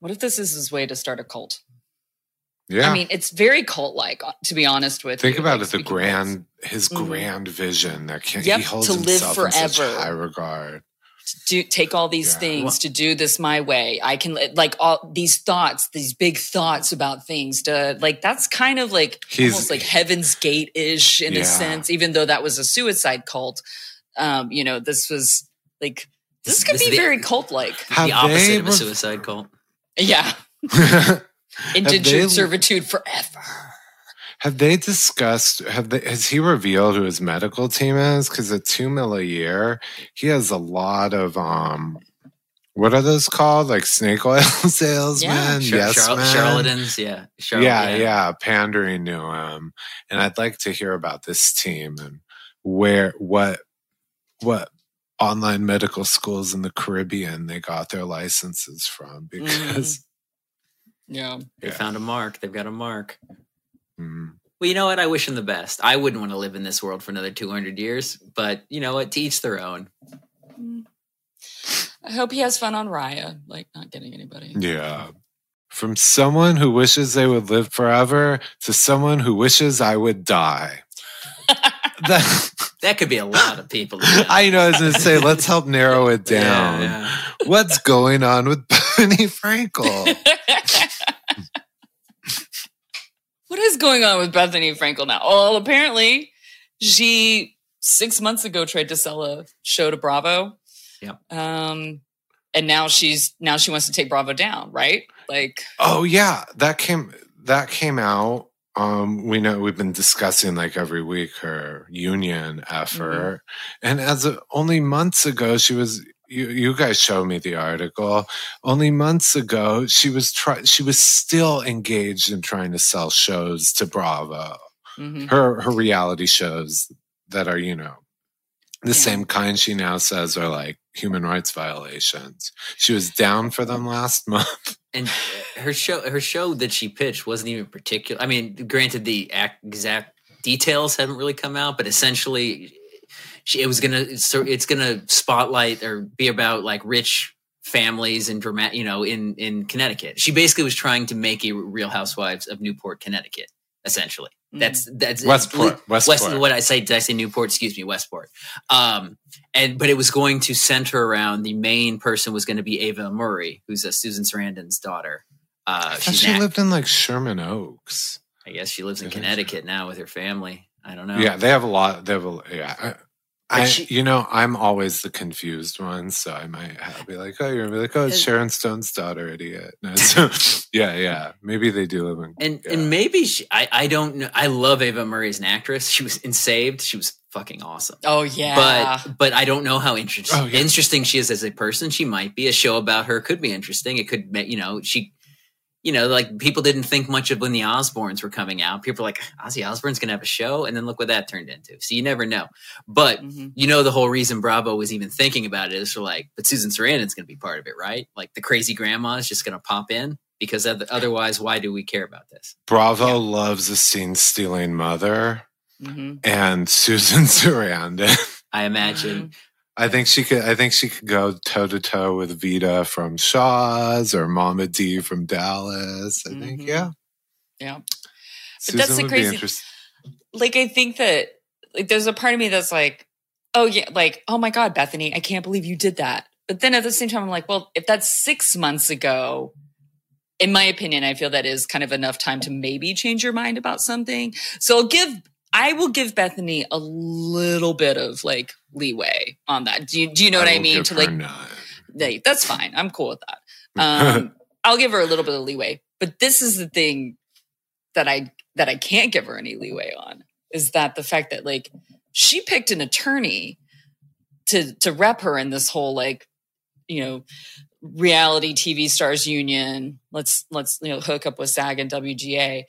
What if this is his way to start a cult? yeah. I mean, it's very cult like, to be honest with Think you. about like, it, the speaking of grand, his Mhm. grand vision that can, Yep, he holds to live himself in such forever. high regard. to do take all these Yeah. things Well- to do this my way i can like all these thoughts these big thoughts about things to like that's kind of like He's- almost like heaven's gate ish in Yeah. a sense even though that was a suicide cult um you know this was like this This- could this be the- very cult like the opposite they of a suicide cult. Yeah [laughs] Have they- servitude forever Have they discussed? Have they? Has he revealed who his medical team is? Because at two mil a year, he has a lot of um. What are those called? Like snake oil [laughs] salesmen? Char- yes, char- men? charlatans, yeah, Charl- yeah, yeah, pandering to him. And I'd like to hear about this team and where, what, what online medical schools in the Caribbean they got their licenses from because Yeah. They Yeah. found a mark. They've got a mark. Mm. Well, you know what? I wish them the best. I wouldn't want to live in this world for another 200 years, but you know what? To each their own. I hope he has fun on Raya, like not getting anybody. yeah. From someone who wishes they would live forever to someone who wishes I would die. [laughs] That- That could be a lot of people. [laughs] I know. I was going to say, let's help narrow it [laughs] down. Yeah, yeah. What's going on with [laughs] Bethenny Frankel? what is going on with Bethenny Frankel now? Well, apparently she six months ago tried to sell a show to Bravo. Yeah. Um, and now she's now she wants to take Bravo down, right? Like, Oh yeah, that came that came out. Um, we know we've been discussing like every week her union effort, and as of only months ago, she was. You, you guys showed me the article. Only months ago, she was try. She was still engaged in trying to sell shows to Bravo. mhm. Her her reality shows that are you know the Yeah. same kind. She now says are like human rights violations. She was down for them last [laughs] month. And her show, her show that she pitched wasn't even particular. I mean, granted, the exact details haven't really come out, but essentially, she, it was gonna. So it's gonna spotlight or be about like rich families and dramatic, you know, in in Connecticut. She basically was trying to make a Real Housewives of Newport, Connecticut. Essentially, Mhm. that's that's Westport. West, what I say? Did I say Newport? Excuse me, Westport. Um, and but it was going to center around the main person was going to be Eva Amurri, who's a Susan Sarandon's daughter. Uh, she's she act- lived in like Sherman Oaks. I guess she lives in I think so. Connecticut now with her family. I don't know. Yeah, they have a lot. They have a yeah. I, I, she- you know, I'm always the confused one, so I might have, be like, "Oh, you're gonna be like, oh, it's Sharon Stone's daughter, idiot." No, so, [laughs] yeah, yeah. Maybe they do live in. and yeah. and maybe she, I I don't know. I love Eva Amurri as an actress. She was in Saved. She was fucking awesome. oh yeah, But but I don't know how interesting Oh, yeah. interesting she is as a person. She might be a show about her could be interesting. It could ma- you know she you know like people didn't think much of when the Osbournes were coming out. People were like Ozzy Osbourne's gonna have a show, and then look what that turned into. So you never know. But Mhm. you know the whole reason Bravo was even thinking about it is for like, but Susan Sarandon's gonna be part of it, right? Like the crazy grandma is just gonna pop in because otherwise, why do we care about this? Bravo Yeah. loves a scene stealing mother Mhm. and [laughs] Susan Sarandon. I imagine. I think she could. I think she could go toe to toe with Vita from Shahs or Mama D from Dallas. I think, Mhm. yeah, yeah. Susan that's the crazy- like I think that like there's a part of me that's like, oh yeah, like oh my god, Bethenny, I can't believe you did that. But then at the same time, I'm like, well, if that's six months ago, in my opinion, I feel that is kind of enough time to maybe change your mind about something. So I'll give, I will give Bethenny a little bit of like leeway on that. Do you do you know what I mean? To like, that's fine. I'm cool with that. Um, [laughs] I'll give her a little bit of leeway. But this is the thing that I that I can't give her any leeway on is that the fact that like she picked an attorney to to rep her in this whole like you know reality TV stars union. Let's let's you know hook up with SAG and WGA.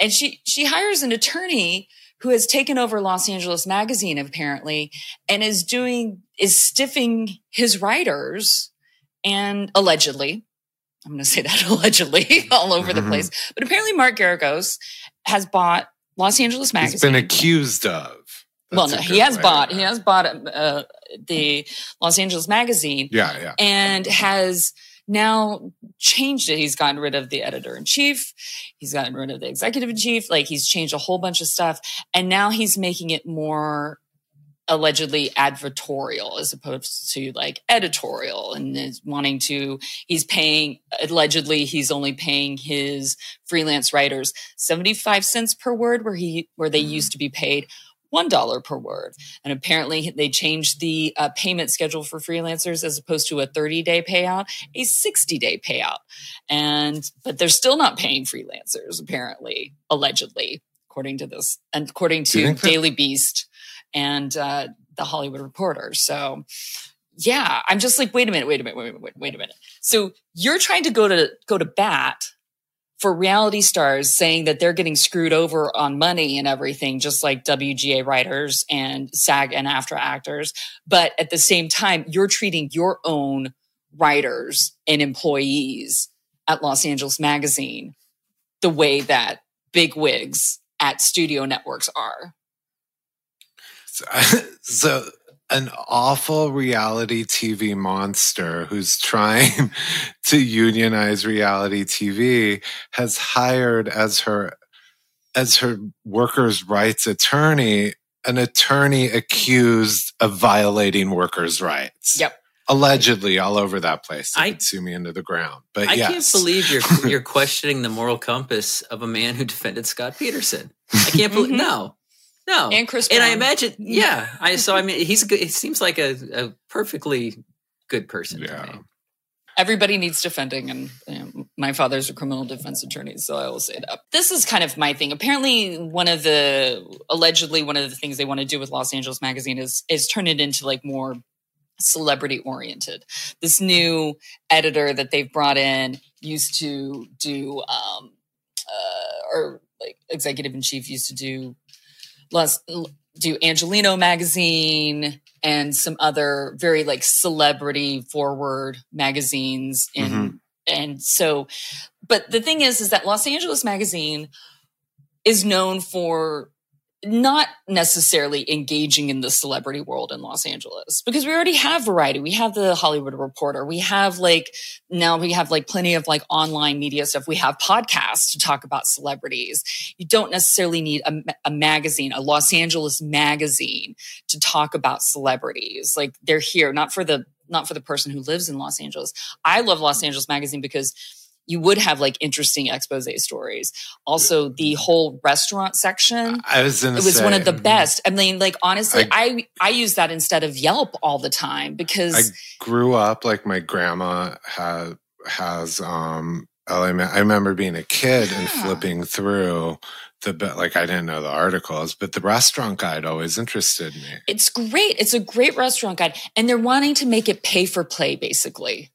And she she hires an attorney who has taken over Los Angeles magazine apparently and is doing is stiffing his writers and allegedly I'm going to say that [laughs] allegedly all over the Mhm. place. But apparently Mark Geragos has bought Los Angeles He's magazine been accused of. well, no, he has bought he has bought uh, the Los Angeles magazine Yeah, yeah. and has now changed it. He's gotten rid of the editor in chief. He's gotten rid of the executive in chief. Like he's changed a whole bunch of stuff, and now he's making it more allegedly advertorial as opposed to like editorial and is wanting to he's paying allegedly he's only paying his freelance writers 75 cents per word where he where they Mhm. used to be paid one dollar per word. And apparently they changed the uh, payment schedule for freelancers as opposed to a 30 day payout a 60 day payout. And but they're still not paying freelancers apparently allegedly according to this and according to daily beast and uh, the hollywood reporter. So yeah i'm just like wait a minute wait a minute wait a minute wait, wait a minute. So you're trying to go to go to bat for reality stars saying that they're getting screwed over on money and everything, just like WGA writers and SAG and after actors. But at the same time, you're treating your own writers and employees at Los Angeles Magazine the way that big wigs at studio networks are. So, [laughs] so an awful reality TV monster who's trying [laughs] to unionize reality TV has hired as her as her workers' rights attorney an attorney accused of violating workers' rights. Yep. Allegedly, all over that place. They I- could sue me into the ground. But I yes. can't believe you're [laughs] you're questioning the moral compass of a man who defended Scott Peterson. I can't believe Mhm. no, no. And Chris And I imagine, yeah. I so I mean, he's a good. He seems like a, a perfectly good person Yeah. to me. everybody needs defending and you know, my father's a criminal defense attorney so i will say that this is kind of my thing apparently one of the allegedly one of the things they want to do with los angeles magazine is is turn it into like more celebrity oriented this new editor that they've brought in used to do um uh or like executive in chief used to do Los, do Angeleno magazine and some other very like celebrity forward magazines in Mhm. and so but the thing is is that Los Angeles magazine is known for not necessarily engaging in the celebrity world in Los Angeles because we already have variety. We have the Hollywood Reporter. We have like now we have like plenty of like online media stuff. We have podcasts to talk about celebrities. You don't necessarily need a, a magazine, a Los Angeles magazine to talk about celebrities. Like they're here not for the not for the person who lives in Los Angeles. I love Los Angeles magazine because you would have like interesting expose stories. Also, the whole restaurant section I was it was one of the best. I mean, like honestly, I- I, I use that instead of Yelp all the time because I grew up like my grandma had has um LA Ma- I remember being a kid and flipping through the like I didn't know the articles, but the restaurant guide always interested me. it's great. It's a great restaurant guide, and they're wanting to make it pay for play, basically.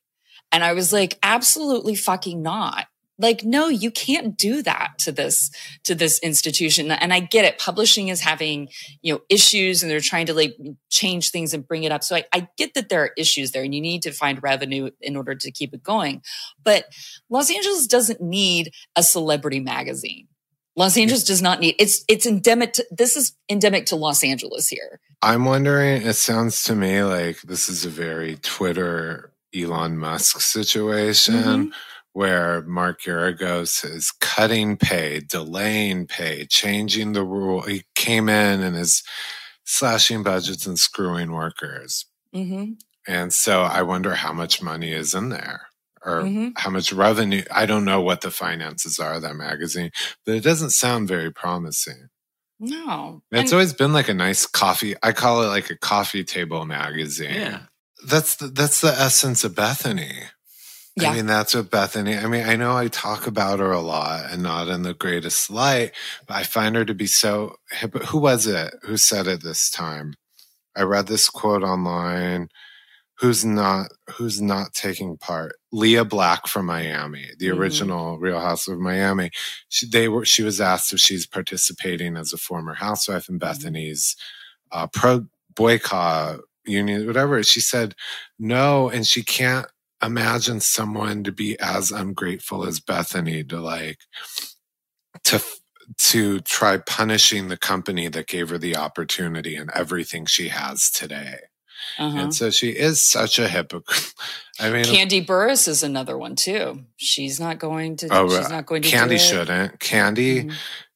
And I was like, absolutely fucking not. Like, no, you can't do that to this to this institution. And I get it. Publishing is having you know issues, and they're trying to like change things and bring it up. So I, I get that there are issues there, and you need to find revenue in order to keep it going. But Los Angeles doesn't need a celebrity magazine. Los Angeles does not need it's it's endemic to this is endemic to Los Angeles here. I'm wondering, it sounds to me like this is a very Twitter Elon Musk situation Mhm. where Mark Geragos is cutting pay, delaying pay, changing the rule. He came in and is slashing budgets and screwing workers. Mm-hmm. And so I wonder how much money is in there or Mm-hmm. how much revenue. I don't know what the finances are of that magazine, but it doesn't sound very promising. No. It's And- always been like a nice coffee. I call it like a coffee table magazine. Yeah. That's the, that's the essence of Bethenny. Yeah. I mean, that's what Bethenny, I mean, I know I talk about her a lot and not in the greatest light, but I find her to be so. Who was it who said it this time? I read this quote online. Who's not, who's not taking part? Lea Black from Miami, the Mhm. original Real House of Miami. She, they were, she was asked if she's participating as a former housewife in Bethenny's uh, pro boycott union, whatever. She said no, and she can't imagine someone to be as ungrateful as Bethenny to like to to try punishing the company that gave her the opportunity and everything she has today. uh-huh. And so she is such a hypocrite. [laughs] I mean, Kandi Burruss is another one too. She's not going to. Oh, she's not going to. Kandi shouldn't. Kandi, Mhm.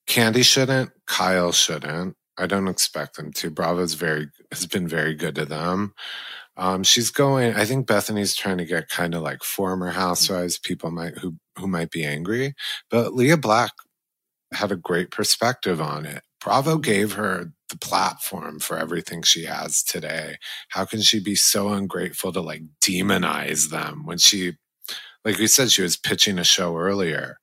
Kandi shouldn't. Kyle shouldn't. I don't expect them to. Bravo's very has been very good to them. Um, she's going. I think Bethenny's trying to get kind of like former housewives. People might who who might be angry, but Lea Black had a great perspective on it. Bravo gave her the platform for everything she has today. How can she be so ungrateful to like demonize them when she, like we said, she was pitching a show earlier,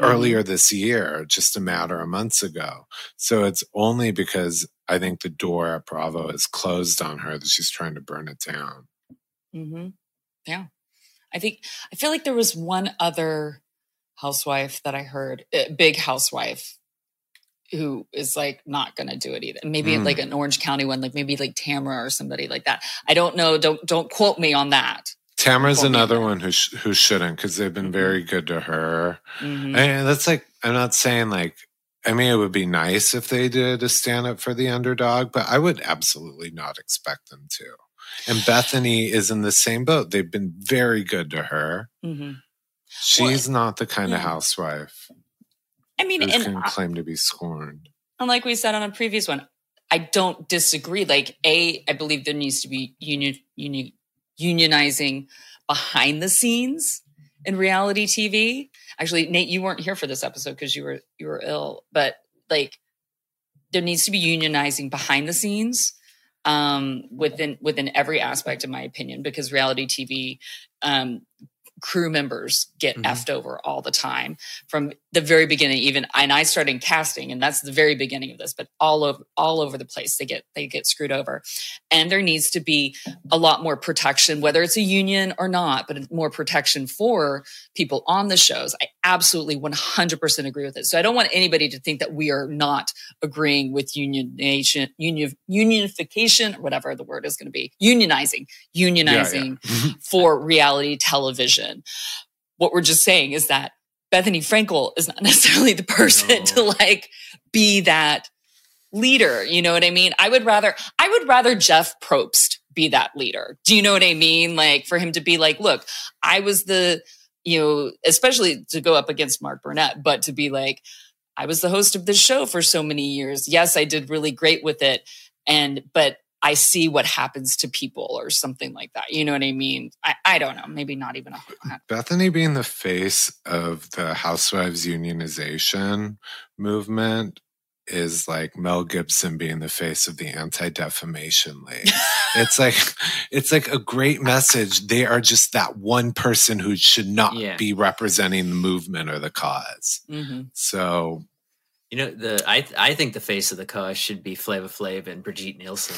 earlier this year, just a matter of months ago. So it's only because I think the door at Bravo is closed on her that she's trying to burn it down. Mhm. Yeah, I think I feel like there was one other housewife that I heard, uh, big housewife who is like not going to do it either. Maybe Mm. like an Orange County one, like maybe like Tamara or somebody like that. I don't know. Don't don't quote me on that. Tamara's another one who sh- who shouldn't because they've been very good to her. Mhm. And that's like I'm not saying like I mean it would be nice if they did a stand up for the underdog, but I would absolutely not expect them to. And Bethenny is in the same boat. They've been very good to her. Mhm. She's not the kind of housewife I mean, who and can I- claim to be scorned. And like we said on a previous one, I don't disagree. Like, A, I believe there needs to be union, union unionizing behind the scenes in reality TV. Actually, Nate, you weren't here for this episode because you were you were ill, but like there needs to be unionizing behind the scenes um within within every aspect of my opinion because reality tv um crew members get Mhm. effed over all the time from the very beginning even and i started in casting and that's the very beginning of this but all over all over the place they get they get screwed over. And there needs to be a lot more protection whether it's a union or not but more protection for people on the shows. I absolutely 100% agree with it. So i don't want anybody to think that we are not agreeing with union unionification or whatever the word is going to be unionizing unionizing for reality television. What we're just saying is that Bethenny Frankel is not [laughs] necessarily the person No. to like be that leader. You know what I mean? I would rather, I would rather Jeff Probst be that leader. Do you know what I mean? Like for him to be like, look, I was the, you know, especially to go up against Mark Burnett, but to be like, I was the host of this show for so many years. Yes, I did really great with it. And, but I see what happens to people or something like that. You know what I mean? I, I don't know. Maybe not even a Bethenny being the face of the housewives unionization movement is like Mel Gibson being the face of the anti-defamation league. [laughs] it's like it's like a great message. They are just that one person who should not Yeah. be representing the movement or the cause. hmm So You know, the I I think the face of the cause should be Flavor Flav and Brigitte Nielsen.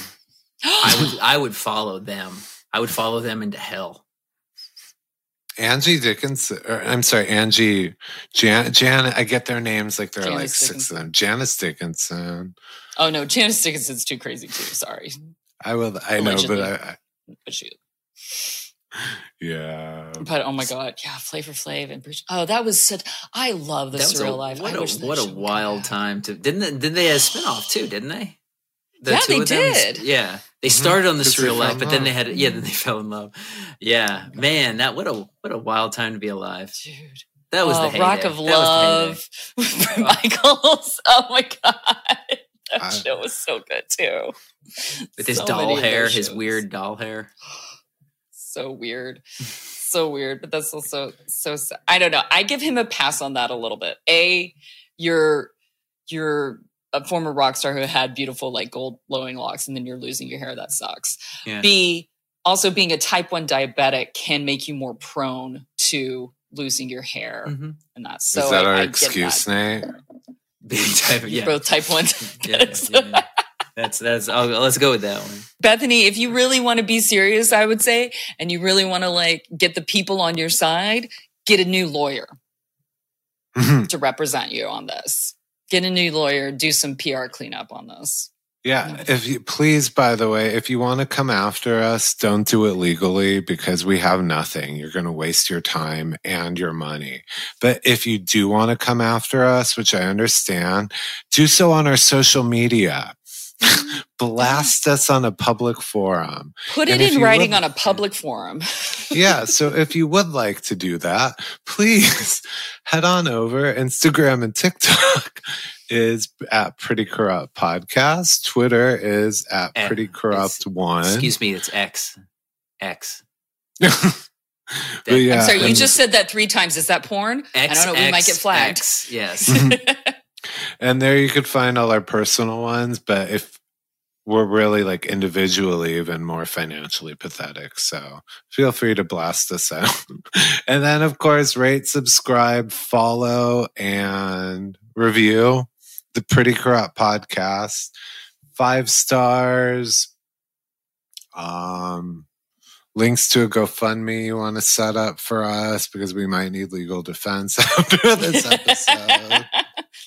[gasps] I would I would follow them. I would follow them into hell. Angie Dickinson, or, I'm sorry, Angie, Jan, Jan, I get their names like there are like Janice six of them. Janice Dickinson. oh no, Janice Dickinson's too crazy too. Sorry, I will, I know, but I, I but she. yeah. But oh my god, yeah, Flavor Flav and Bridget. Oh, that was such. I love the That surreal a, life. What I a wish what a show would come wild time to didn't they, didn't they have a spinoff too? Didn't they? Yeah, they of them? did. Yeah, they Mhm. started on the 'Cause they surreal life, in but then they had yeah, then they [laughs] fell in love. Yeah, man, that what a what a wild time to be alive. dude. That was oh, the heyday. Rock of That was the heyday. Love [laughs] for Michaels. [laughs] Oh my god, that I- show was so good too. with his So doll hair, his shows. weird doll hair. [sighs] so weird so weird but that's also so sa- i don't know i give him a pass on that a little bit a you're you're a former rock star who had beautiful like gold blowing locks and then you're losing your hair that sucks Yeah. b also being a type 1 diabetic can make you more prone to losing your hair Mhm. and that's so Is that I, our I excuse, that. Nate? Big type of You're yeah. both type 1 [laughs] yeah, diabetics. yeah, yeah. That's that's. Oh, let's go with that one. Bethenny, if you really want to be serious, I would say, and you really want to like get the people on your side, get a new lawyer [laughs] to represent you on this. Get a new lawyer, do some PR cleanup on this. Yeah, if you please, by the way, if you want to come after us, don't do it legally because we have nothing. You're going to waste your time and your money. But if you do want to come after us, which I understand, do so on our social media. [laughs] Blast us on a public forum. Put it if in writing would- on a public forum. [laughs] Yeah, so if you would like to do that, please [laughs] head on over. Instagram and TikTok is at Pretty Corrupt Podcast. Twitter is at Eh, Pretty Corrupt One. Excuse me, it's X. X. But yeah, I'm sorry, you just said that three times. Is that porn? X. I don't know. We might get flagged. X, yes. And there you could find all our personal ones, but if we're really like individually even more financially pathetic. So feel free to blast us out. [laughs] and then, of course, rate, subscribe, follow, and review the Pretty Corrupt podcast. Five stars. Um, links to a GoFundMe you want to set up for us because we might need legal defense [laughs] after this [laughs] episode.